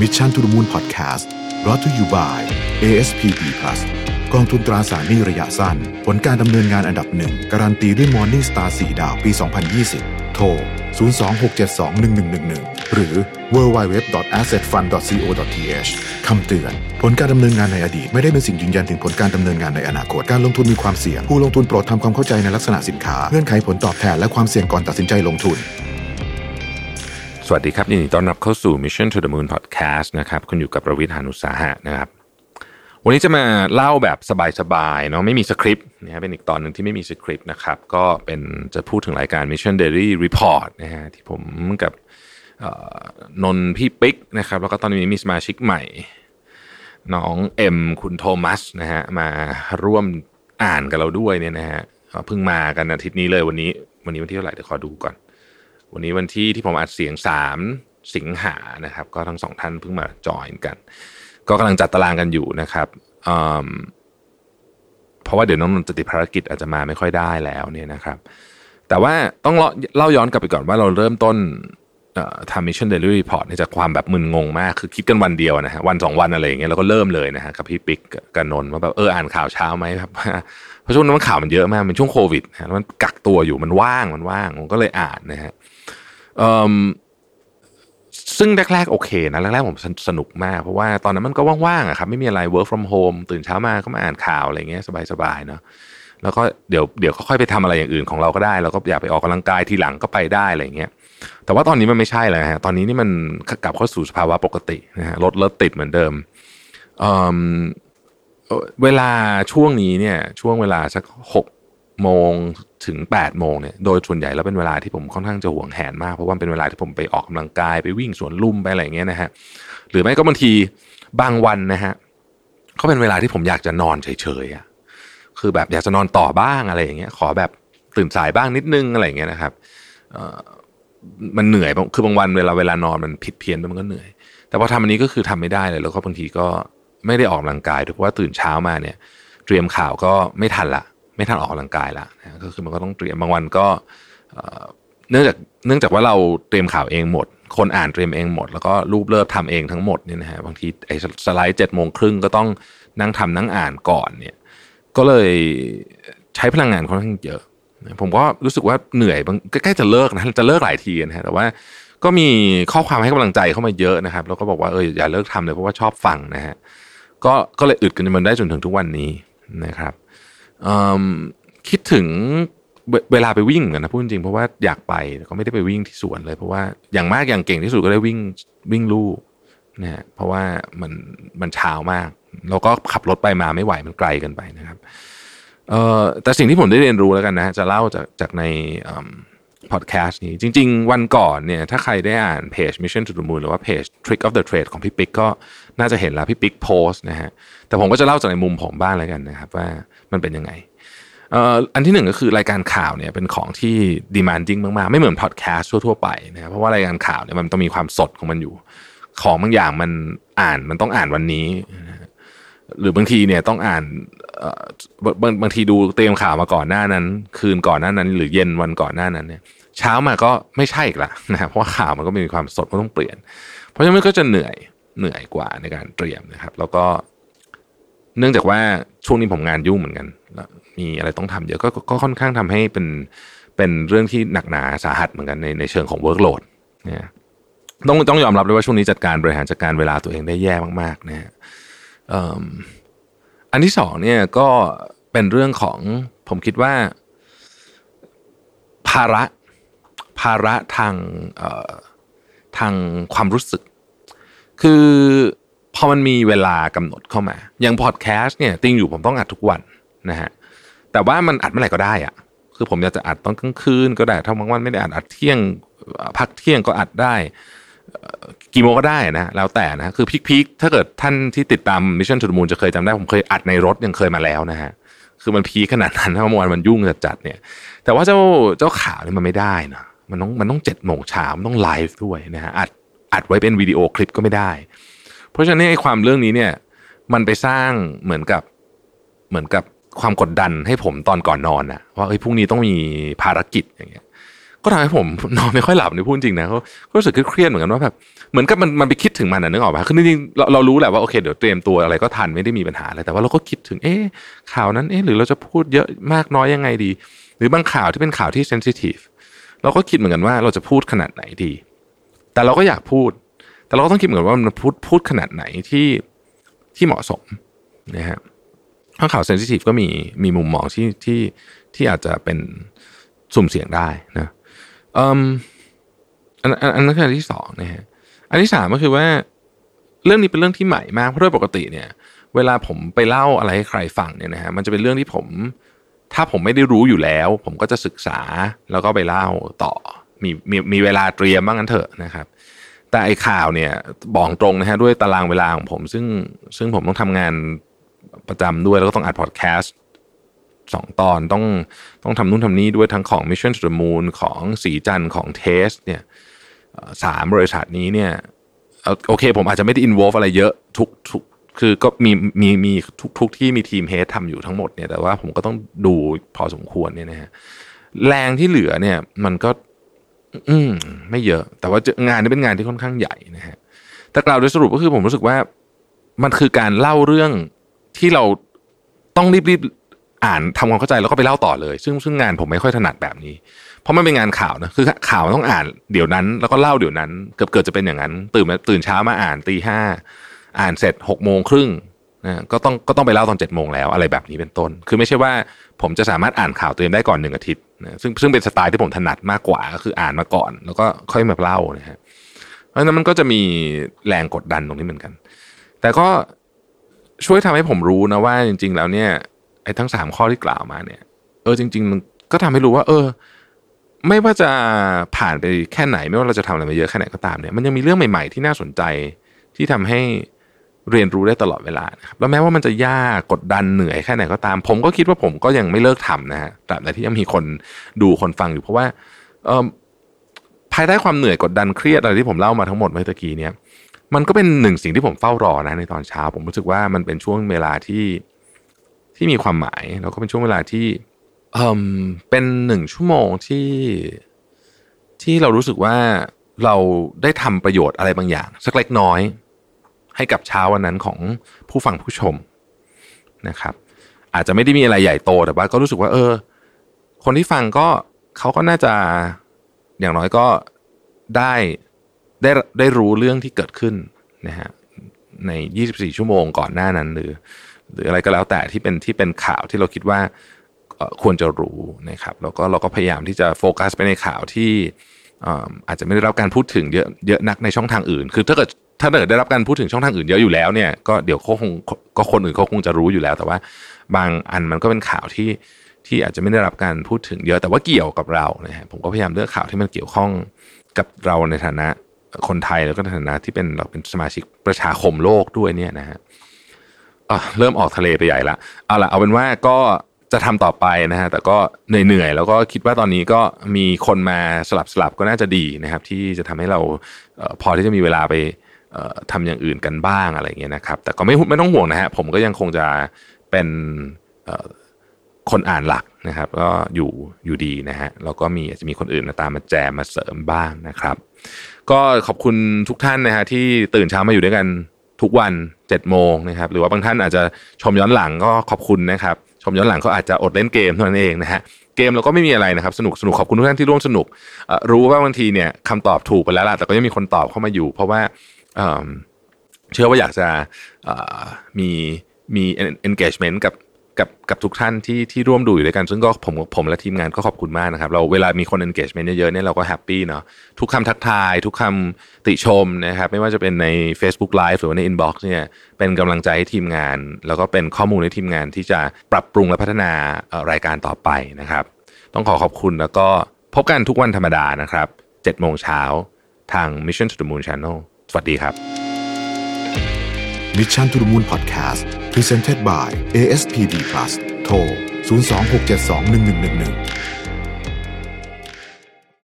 Mission to the Moon Podcast รอ t to you by ASPP Plus กองทุนตราสารหนี้ระยะสั้น ผลการดำเนินงานอันดับหนึ่ง การันตีด้วย Morning Star 4 ดาวปี 2020 โทร 026721111 หรือ www.assetfund.co.th คำเตือน ผลการดำเนินงานในอดีต ไม่ได้เป็นสิ่งยืนยันถึงผลการดำเนินงานในอนาคต การลงทุนมีความเสี่ยง ผู้ลงทุนโปรดทำความเข้าใจในลักษณะสินค้า เงื่อนไขผลตอบแทนและความเสี่ยงก่อนตัดสินใจลงทุน สวัสดีครับยินดีต้อนรับเข้าสู่ Mission to the Moon Podcast นะครับคุณอยู่กับประวิทยานุสาหะนะครับ วันนี้จะมาเล่าแบบสบายๆเนาะไม่มีสคริปต์นะฮะเป็นอีกตอนหนึ่งที่ไม่มีสคริปต์นะครับ ก็เป็นจะพูดถึงรายการ Mission Daily Report นะฮะที่ผมกับนนท์พี่ปิ๊กนะครับ แล้วก็ตอนนี้มีสมาชิกใหม่ น้องเอ็มคุณโทมัสนะฮะมาร่วมอ่านกับเราด้วยเนี่ยนะฮะเพิ่งมากันอาทิตย์นี้เลยวันนี้ วันนี้วันที่เท่าไหร่เดี๋ยวขอดูก่อน วันนี้วันที่ที่ผมอัดเสียงสามสิงหานะครับ ก็ทั้งสองท่านเพิ่งมาจอยกัน ก็กำลังจัดตารางกันอยู่นะครับเพราะว่าเดี๋ยวน้องนนท์จะติดภารกิจอาจจะมาไม่ค่อยได้แล้วเนี่ยนะครับ แต่ว่าต้องเล่าลาย้อนกลับไปก่อนว่าเราเริ่มต้นทำ Mission Daily Report เนี่ยจากความแบบมึนงงมาก คือคิดกันวันเดียวนะฮะวันสองวันอะไรอย่างเงี้ยเราก็เริ่มเลยนะฮะกับพี่ปิ๊กกับนนท์ว่าแบบเอออ่านข่าวเช้าไหมครับเพราะช่วงนั้นมันข่าวมันเยอะมากเป็นช่วงโควิดนะมันกักตัวอยู่มันว่างมันว่างผมก็เลยอ่านนะฮะ ซึ่งแรกๆโอเคนะแรกๆผมสนุกมากเพราะว่าตอนนั้นมันก็ว่างๆอะครับไม่มีอะไร work from home ตื่นเช้ามาก็มาอ่านข่าวอะไรเงี้ยสบายๆเนาะแล้วก็เดี๋ยวเดี๋ยวค่อยไปทำอะไรอย่างอื่นของเราก็ได้เราก็อยากไปออกกำลังกายทีหลังก็ไปได้อะไรเงี้ยแต่ว่าตอนนี้มันไม่ใช่แล้วฮะตอนนี้นี่มันกลับเข้าสู่สภาวะปกตินะฮะรถรถติดเหมือนเดิมเเวลาช่วงนี้เนี่ยช่วงเวลาสักหก โมงถึง8ปดโมงเนี่ยโดยส่วนใหญ่แล้วเป็นเวลาที่ผมค่อนข้างจะห่วงแหนมากเพราะว่าเป็นเวลาที่ผมไปออกกำลังกายไปวิ่งสวนลุ่มไปอะไรอย่างเงี้ยนะฮะหรือไม่ก็บางทีบางวันนะฮะก็เป็นเวลาที่ผมอยากจะนอนเฉยๆอะคือแบบอยากจะนอนต่อบ้างอะไรอย่างเงี้ย ขอแบบตื่นสายบ้างนิดนึงอะไรอย่างเงี้ยนะครับมันเหนื่อยคือบางวันเวลาเวลานอนมันผิดเพี้ยนมันก็เหนื่อย แต่พอทำอันนี้ก็คือทำไม่ได้เลย แล้วก็บางทีก็ไม่ได้ออกกำลังกายด้วยเพราะว่าตื่นเช้ามาเนี่ย เตรียมข่าวก็ไม่ทันละ ไม่ทันออกกำลังกายละนะก็คือมันก็ต้องเตรียมบางวันก็เนื่องจากเนื่องจากว่าเราเตรียมข่าวเองหมด คนอ่านเตรียมเองหมด แล้วก็รูปเลิฟทำเองทั้งหมดเนี่ยนะฮะบางทีไอ้สไลด์เจ็ดโมงครึ่งก็ต้องนั่งทำนั่งอ่านก่อนเนี่ย ก็เลยใช้พลังงานค่อนข้างเยอะ ผมก็รู้สึกว่าเหนื่อยใกล้จะเลิกนะจะเลิกหลายทีนะฮะแต่ว่าก็มีข้อความให้กำลังใจเข้ามาเยอะนะครับ แล้วก็บอกว่าเอออย่าเลิกทำเลยเพราะว่าชอบฟังนะฮะก็ก็เลยอึดกันจนมันได้จนถึงทุกวันนี้นะครับ คิดถึงเวเวลาไปวิ่งนกันนะพูดจริงเพราะว่าอยากไปก็ไม่ได้ไปวิ่งที่สวนเลย เพราะว่าอย่างมากอย่างเก่งที่สุดก็ได้วิ่งวิ่งลู่นะฮะเพราะว่ามันมันเช้ามากเราก็ขับรถไปมาไม่ไหวมันไกลเกินไปนะครับเอ่อแต่สิ่งที่ผมได้เรียนรู้แล้วกันนะจะเล่าจากจากใน พอดแคสต์นี้ จริง ๆ วันก่อนเนี่ย ถ้าใครได้อ่านเพจ Mission to the Moon หรือว่าเพจ Trick of the Trade ของพี่ปิ๊กก็น่าจะเห็นแล้วพี่ปิ๊กโพสนะฮะ แต่ผมก็จะเล่าจากในมุมผมบ้างแล้วกันนะครับ ว่ามันเป็นยังไงอันที่หนึ่งก็คือรายการข่าวเนี่ยเป็นของที่ demanding มากๆ ไม่เหมือนพอดแคสต์ทั่วๆไปนะครับเพราะว่ารายการข่าวเนี่ยมันต้องมีความสดของมันอยู่ ของบางอย่างมันอ่านมันต้องอ่านวันนี้ หรือบางทีเนี่ยต้องอ่านเออบางบางทีดูเตรียมข่าวมาก่อนหน้านั้น คืนก่อนหน้านั้น หรือเย็นวันก่อนหน้านั้นเนี่ย เช้ามาก็ไม่ใช่อีกละนะเพราะข่าวมันก็มีความสดมันต้องเปลี่ยน เพราะฉะนั้นก็จะเหนื่อยเหนื่อยกว่าในการเตรียมนะครับ แล้วก็ เนื่องจากว่าช่วงนี้ผมงานยุ่งเหมือนกันแล้วมีอะไรต้องทำเยอะก็ก็ก็ค่อนข้างทำให้เป็นเป็นเรื่องที่หนักหนาสาหัสเหมือนกันในในเชิงของ workload เนี่ยต้องต้องยอมรับเลยว่าช่วงนี้จัดการบริหารจัดการเวลาตัวเองได้แย่มากๆนะฮะ อันที่สองเนี่ยก็เป็นเรื่องของผมคิดว่า ภาระภาระทางทางความรู้สึก คือพอมันมีเวลากำหนดเข้ามา อย่างพอดแคสต์เนี่ยติงอยู่ผมต้องอัดทุกวันนะฮะแต่ว่ามันอัดเมื่อไหร่ก็ได้อะคือผมอยากจะอัดตอนกลางคืนก็ได้ถ้าบางวันไม่ได้อัดอัดเที่ยงพักเที่ยงก็อัดได้ กี่โมงก็ได้นะแล้วแต่นะคือพีคๆถ้าเกิดท่านที่ติดตาม Mission to the Moon จะเคยจำได้ผมเคยอัดในรถยังเคยมาแล้วนะฮะคือมันพีคขนาดนั้นถ้าเมื่อวานมันยุ่งจัดๆเนี่ย แต่ว่าเจ้าเจ้าข่าวเนี่ยมันไม่ได้นะมันต้องมันต้องเจ็ดโมงเช้ามันต้องไลฟ์ด้วยนะฮะอัดอัดไว้เป็นวิดีโอคลิปก็ไม่ได้ เพราะฉะนั้นไอ้ความเรื่องนี้เนี่ย มันไปสร้างเหมือนกับเหมือนกับความกดดันให้ผมตอนก่อนนอนนะว่าเฮ้ยพรุ่งนี้ต้องมีภารกิจอย่างเงี้ย ก็ทำให้ผมนอนไม่ค่อยหลับในพูดจริงนะเขาก็รู้สึกเครียดเหมือนกันว่าแบบเหมือนกับมันมันไปคิดถึงมันนะนึกออกป่ะคือจริงๆเราเรารู้แหละว่าโอเคเดี๋ยวเตรียมตัวอะไรก็ทันไม่ได้มีปัญหาอะไรแต่ว่าเราก็คิดถึงเอ๊ะข่าวนั้นเอ๊ะหรือเราจะพูดเยอะมากน้อยยังไงดี หรือบางข่าวที่เป็นข่าวที่เซนซิทีฟเราก็คิดเหมือนกันว่าเราจะพูดขนาดไหนดี แต่เราก็อยากพูด แต่เราก็ต้องคิดเหมือนกันว่ามันพูดพูดขนาดไหนที่ที่เหมาะสมนะฮะข้าข่าวเซนซิทีฟก็มีมีมุมมองที่ที่ที่อาจจะเป็นสุ่มเสี่ยงได้นะ อันอันอันนั้นคืออันที่สองนะฮะอันที่สามก็คือว่า เรื่องนี้เป็นเรื่องที่ใหม่มากเพราะโดยปกติเนี่ย เวลาผมไปเล่าอะไรให้ใครฟังเนี่ยนะฮะมันจะเป็นเรื่องที่ผม ถ้าผมไม่ได้รู้อยู่แล้ว ผมก็จะศึกษาแล้วก็ไปเล่าต่อมีมีมีเวลาเตรียมบ้างกันเถอะนะครับ แต่ไอ้ข่าวเนี่ยบอกตรงนะฮะด้วยตารางเวลาของผม ซึ่งซึ่งผมต้องทำงานประจำด้วยแล้วก็ต้องอัดพอดแคสต์ สองตอนต้องต้องทำนู่นทำนี่ด้วยทั้งของ Mission to the Moon ของศรีจันทร์ของเทสเนี่ยสามบริษัทนี้เนี่ยโอเค ผมอาจจะไม่ได้ involve อะไรเยอะทุกทุกคือก็มีมีมีทุกทุกที่มี team head ทำอยู่ทั้งหมดเนี่ยแต่ว่าผมก็ต้องดูพอสมควรเนี่ยนะฮะแรงที่เหลือเนี่ยมันก็ อืมไม่เยอะ แต่ว่างานนี้เป็นงานที่ค่อนข้างใหญ่นะฮะแต่กล่าวโดยสรุปก็คือผมรู้สึกว่ามันคือการเล่าเรื่องที่เราต้องรีบ อ่านทำความเข้าใจแล้วก็ไปเล่าต่อเลย ซึ่งซึ่งงานผมไม่ค่อยถนัดแบบนี้ เพราะมันเป็นงานข่าวนะคือข่าวต้องอ่านเดี๋ยวนั้นแล้วก็เล่าเดี๋ยวนั้น เกือบเกิดจะเป็นอย่างนั้น ตื่นมาตื่นเช้ามาอ่านตีห้าอ่านเสร็จหกโมงครึ่งนะก็ต้องก็ต้องไปเล่าตอนเจ็ดโมงแล้วอะไรแบบนี้เป็นต้น คือไม่ใช่ว่าผมจะสามารถอ่านข่าวเตัวเองได้ก่อนหนึ่งอาทิตย์นะซึ่งซึ่งเป็นสไตล์ที่ผมถนัดมากกว่าก็คืออ่านมาก่อน แล้วก็ค่อยมาเล่านะฮะเพราะฉะนั้นมันก็จะมีแรงกดดันตรงนี้เหมือนกัน แต่ก็ช่วยทำให้ผมรู้นะว่าจริง ๆ แล้วเนี่ย ไอ้ทั้งสามข้อที่กล่าวมาเนี่ย เออจริง ๆ มันก็ทำให้รู้ว่า เออ ไม่ว่าจะผ่านไปแค่ไหน ไม่ว่าเราจะทำอะไรมาเยอะแค่ไหนก็ตามเนี่ยมันยังมีเรื่องใหม่ ๆ ที่น่าสนใจที่ทำให้เรียนรู้ได้ตลอดเวลานะครับแล้วแม้ว่ามันจะยากกดดันเหนื่อยแค่ไหนก็ตาม ผมก็คิดว่าผมก็ยังไม่เลิกทำนะฮะแต่แต่ที่ยังมีคนดูคนฟังอยู่เพราะว่าเออภายใต้ความเหนื่อยกดดันเครียดอะไรที่ผมเล่ามาทั้งหมดเมื่อตะกี้เนี่ยมันก็เป็นหนึ่งสิ่งที่ผมเฝ้ารอนะในตอนเช้า ผมรู้สึกว่ามันเป็นช่วงเวลาที่ ที่มีความหมาย แล้วก็เป็นช่วงเวลาที่เออเป็นหนึ่งชั่วโมงที่ที่เรารู้สึกว่าเราได้ทำประโยชน์อะไรบางอย่าง สักเล็กน้อย ให้กับเช้าวันนั้นของผู้ฟังผู้ชมนะครับ อาจจะไม่ได้มีอะไรใหญ่โตแต่ว่าก็รู้สึกว่า เออ คนที่ฟังก็เขาก็น่าจะอย่างน้อยก็ได้ได้ได้รู้เรื่องที่เกิดขึ้นนะฮะใน 24 ชั่วโมงก่อนหน้านั้นหรือ หรืออะไรก็แล้วแต่ที่เป็นที่เป็นข่าวที่เราคิดว่าควรจะรู้นะครับแล้วก็เราก็พยายามที่จะโฟกัสไปในข่าวที่อาจจะไม่ได้รับการพูดถึงเยอะเยอะนักในช่องทางอื่น คือถ้าเกิดถ้าเกิดได้รับการพูดถึงช่องทางอื่นเยอะอยู่แล้วเนี่ยก็เดี๋ยวเขาคงก็คนอื่นเขาคงจะรู้อยู่แล้ว แต่ว่าบางอันมันก็เป็นข่าวที่ที่อาจจะไม่ได้รับการพูดถึงเยอะแต่ว่าเกี่ยวกับเรานะฮะผมก็พยายามเลือกข่าวที่มันเกี่ยวข้องกับเราในฐานะคนไทยแล้วก็ในฐานะที่เป็นเราเป็นสมาชิกประชาคมโลกด้วยเนี่ยนะฮะ เริ่มออกทะเลไปใหญ่ละเอาละเอาเป็นว่าก็จะทำต่อไปนะฮะแต่ก็เหนื่อยๆแล้วก็คิดว่าตอนนี้ก็มีคนมาสลับสลับก็น่าจะดีนะครับ ที่จะทำให้เราพอที่จะมีเวลาไปทำอย่างอื่นกันบ้างอะไรเงี้ยนะครับ แต่ก็ไม่ไม่ต้องห่วงนะฮะผมก็ยังคงจะเป็นคนอ่านหลักนะครับ ก็อยู่อยู่ดีนะฮะแล้วก็มีอาจจะมีคนอื่นมาตามมาแจมมาเสริมบ้างนะครับ ก็ขอบคุณทุกท่านนะฮะที่ตื่นเช้ามาอยู่ด้วยกัน ทุกวัน7จ็ดโมงนะครับหรือว่าบางท่านอาจจะชมย้อนหลังก็ขอบคุณนะครับชมย้อนหลังก็อาจจะอดเล่นเกมเท่านั้นเองนะฮะเกมเราก็ไม่มีอะไรนะครับสนุกสนุกขอบคุณทุกท่านที่ร่วมสนุกรู้ว่าบางทีเนี่ยคำตอบถูกไปแล้วล่ะแต่ก็ยังมีคนตอบเข้ามาอยู่ เพราะว่าเชื่อว่าอยากจะมีมี engagement กับ กับกับทุกท่านที่ที่ร่วมดูอยู่ด้วยกัน ซึ่งก็ผมผมและทีมงานก็ขอบคุณมากนะครับ เราเวลามีคน engagement เยอะๆเนี่ยเราก็แฮปปี้เนาะทุกคำทักทาย ทุกคำติชมนะครับ ไม่ว่าจะเป็นใน Facebook Live หรือใน Inbox เนี่ยเป็นกำลังใจให้ทีมงาน แล้วก็เป็นข้อมูลให้ทีมงานที่จะปรับปรุงและพัฒนารายการต่อไปนะครับ ต้องขอขอบคุณแล้วก็พบกันทุกวันธรรมดานะครับ7โมงเช้าทาง Mission to the Moon Channel สวัสดีครับ Mission to the Moon Podcast Presented by ASPD Plus โทร 026721111